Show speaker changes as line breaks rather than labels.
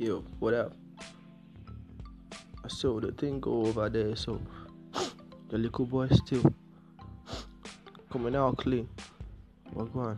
Yo, what up? I the thing go over there, so the little boy still coming out clean. What going?